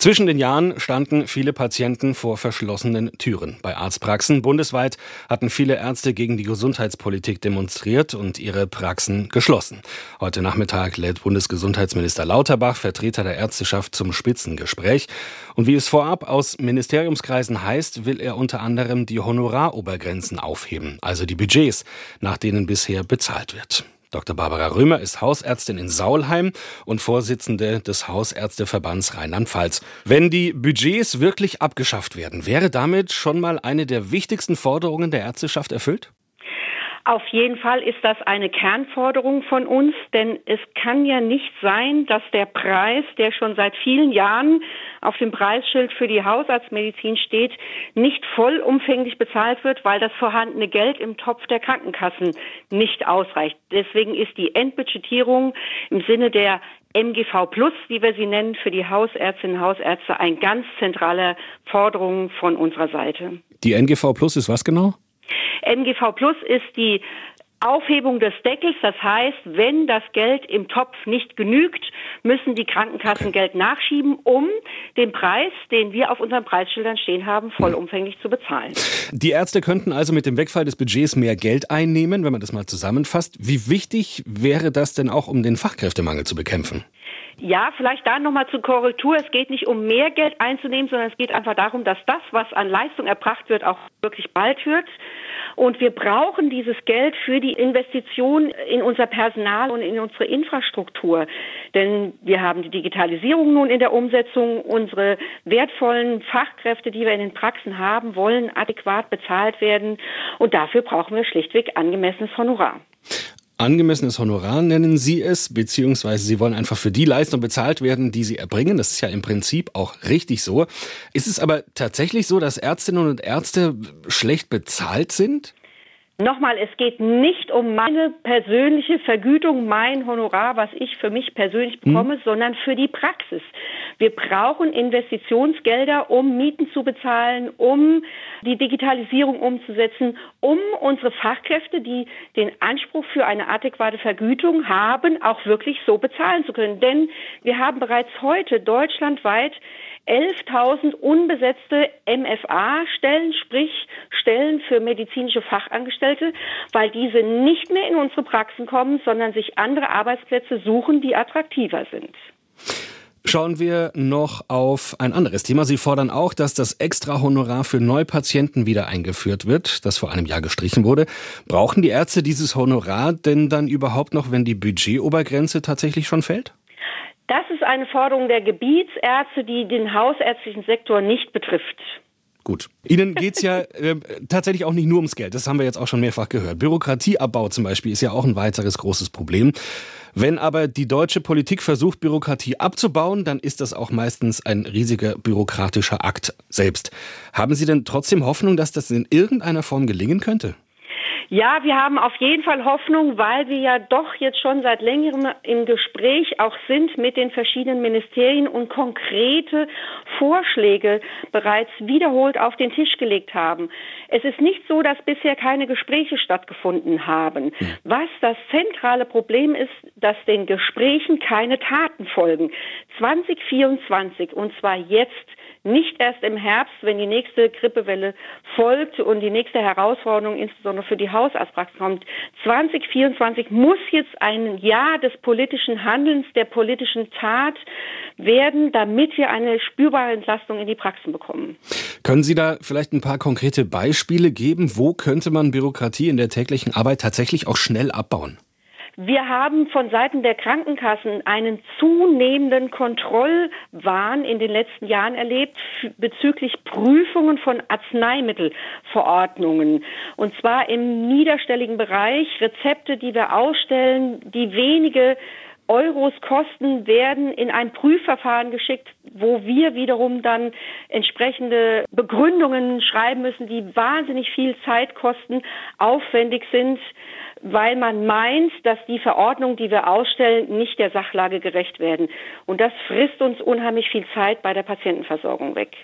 Zwischen den Jahren standen viele Patienten vor verschlossenen Türen. Bei Arztpraxen bundesweit hatten viele Ärzte gegen die Gesundheitspolitik demonstriert und ihre Praxen geschlossen. Heute Nachmittag lädt Bundesgesundheitsminister Lauterbach Vertreter der Ärzteschaft zum Spitzengespräch. Und wie es vorab aus Ministeriumskreisen heißt, will er unter anderem die Honorarobergrenzen aufheben, also die Budgets, nach denen bisher bezahlt wird. Dr. Barbara Römer ist Hausärztin in Saulheim und Vorsitzende des Hausärzteverbands Rheinland-Pfalz. Wenn die Budgets wirklich abgeschafft werden, wäre damit schon mal eine der wichtigsten Forderungen der Ärzteschaft erfüllt? Auf jeden Fall ist das eine Kernforderung von uns, denn es kann ja nicht sein, dass der Preis, der schon seit vielen Jahren auf dem Preisschild für die Hausarztmedizin steht, nicht vollumfänglich bezahlt wird, weil das vorhandene Geld im Topf der Krankenkassen nicht ausreicht. Deswegen ist die Endbudgetierung im Sinne der MGV Plus, wie wir sie nennen, für die Hausärztinnen und Hausärzte ein ganz zentraler Forderung von unserer Seite. Die NGV Plus ist was genau? NGV Plus ist die Aufhebung des Deckels, das heißt, wenn das Geld im Topf nicht genügt, müssen die Krankenkassen. Geld nachschieben, um den Preis, den wir auf unseren Preisschildern stehen haben, vollumfänglich zu bezahlen. Die Ärzte könnten also mit dem Wegfall des Budgets mehr Geld einnehmen, wenn man das mal zusammenfasst. Wie wichtig wäre das denn auch, um den Fachkräftemangel zu bekämpfen? Ja, vielleicht da nochmal zur Korrektur. Es geht nicht um mehr Geld einzunehmen, sondern es geht einfach darum, dass das, was an Leistung erbracht wird, auch wirklich bald wird. Und wir brauchen dieses Geld für die Investition in unser Personal und in unsere Infrastruktur. Denn wir haben die Digitalisierung nun in der Umsetzung. Unsere wertvollen Fachkräfte, die wir in den Praxen haben, wollen adäquat bezahlt werden. Und dafür brauchen wir schlichtweg angemessenes Honorar. Angemessenes Honorar nennen Sie es, beziehungsweise Sie wollen einfach für die Leistung bezahlt werden, die Sie erbringen. Das ist ja im Prinzip auch richtig so. Ist es aber tatsächlich so, dass Ärztinnen und Ärzte schlecht bezahlt sind? Nochmal, es geht nicht um meine persönliche Vergütung, mein Honorar, was ich für mich persönlich hm. bekomme, hm. sondern für die Praxis. Wir brauchen Investitionsgelder, um Mieten zu bezahlen, um die Digitalisierung umzusetzen, um unsere Fachkräfte, die den Anspruch für eine adäquate Vergütung haben, auch wirklich so bezahlen zu können. Denn wir haben bereits heute deutschlandweit 11.000 unbesetzte MFA-Stellen, sprich Stellen für medizinische Fachangestellte, weil diese nicht mehr in unsere Praxen kommen, sondern sich andere Arbeitsplätze suchen, die attraktiver sind. Schauen wir noch auf ein anderes Thema. Sie fordern auch, dass das Extra-Honorar für Neupatienten wieder eingeführt wird, das vor einem Jahr gestrichen wurde. Brauchen die Ärzte dieses Honorar denn dann überhaupt noch, wenn die Budgetobergrenze tatsächlich schon fällt? Das ist eine Forderung der Gebietsärzte, die den hausärztlichen Sektor nicht betrifft. Gut. Ihnen geht es ja äh, tatsächlich auch nicht nur ums Geld. Das haben wir jetzt auch schon mehrfach gehört. Bürokratieabbau zum Beispiel ist ja auch ein weiteres großes Problem. Wenn aber die deutsche Politik versucht, Bürokratie abzubauen, dann ist das auch meistens ein riesiger bürokratischer Akt selbst. Haben Sie denn trotzdem Hoffnung, dass das in irgendeiner Form gelingen könnte? Ja, wir haben auf jeden Fall Hoffnung, weil wir ja doch jetzt schon seit längerem im Gespräch auch sind mit den verschiedenen Ministerien und konkrete Vorschläge bereits wiederholt auf den Tisch gelegt haben. Es ist nicht so, dass bisher keine Gespräche stattgefunden haben. Was das zentrale Problem ist, dass den Gesprächen keine Taten folgen. 2024 und zwar jetzt nicht erst im Herbst, wenn die nächste Grippewelle folgt und die nächste Herausforderung insbesondere für die Hausarztpraxis kommt. 2024 muss jetzt ein Jahr des politischen Handelns, der politischen Tat werden, damit wir eine spürbare Entlastung in die Praxen bekommen. Können Sie da vielleicht ein paar konkrete Beispiele geben? Wo könnte man Bürokratie in der täglichen Arbeit tatsächlich auch schnell abbauen? Wir haben von Seiten der Krankenkassen einen zunehmenden Kontrollwahn in den letzten Jahren erlebt bezüglich Prüfungen von Arzneimittelverordnungen. Und zwar im niederstelligen Bereich Rezepte, die wir ausstellen, die wenige Euros kosten, werden in ein Prüfverfahren geschickt, wo wir wiederum dann entsprechende Begründungen schreiben müssen, die wahnsinnig viel Zeit kosten, aufwendig sind weil man meint, dass die Verordnungen, die wir ausstellen, nicht der Sachlage gerecht werden. Und das frisst uns unheimlich viel Zeit bei der Patientenversorgung weg.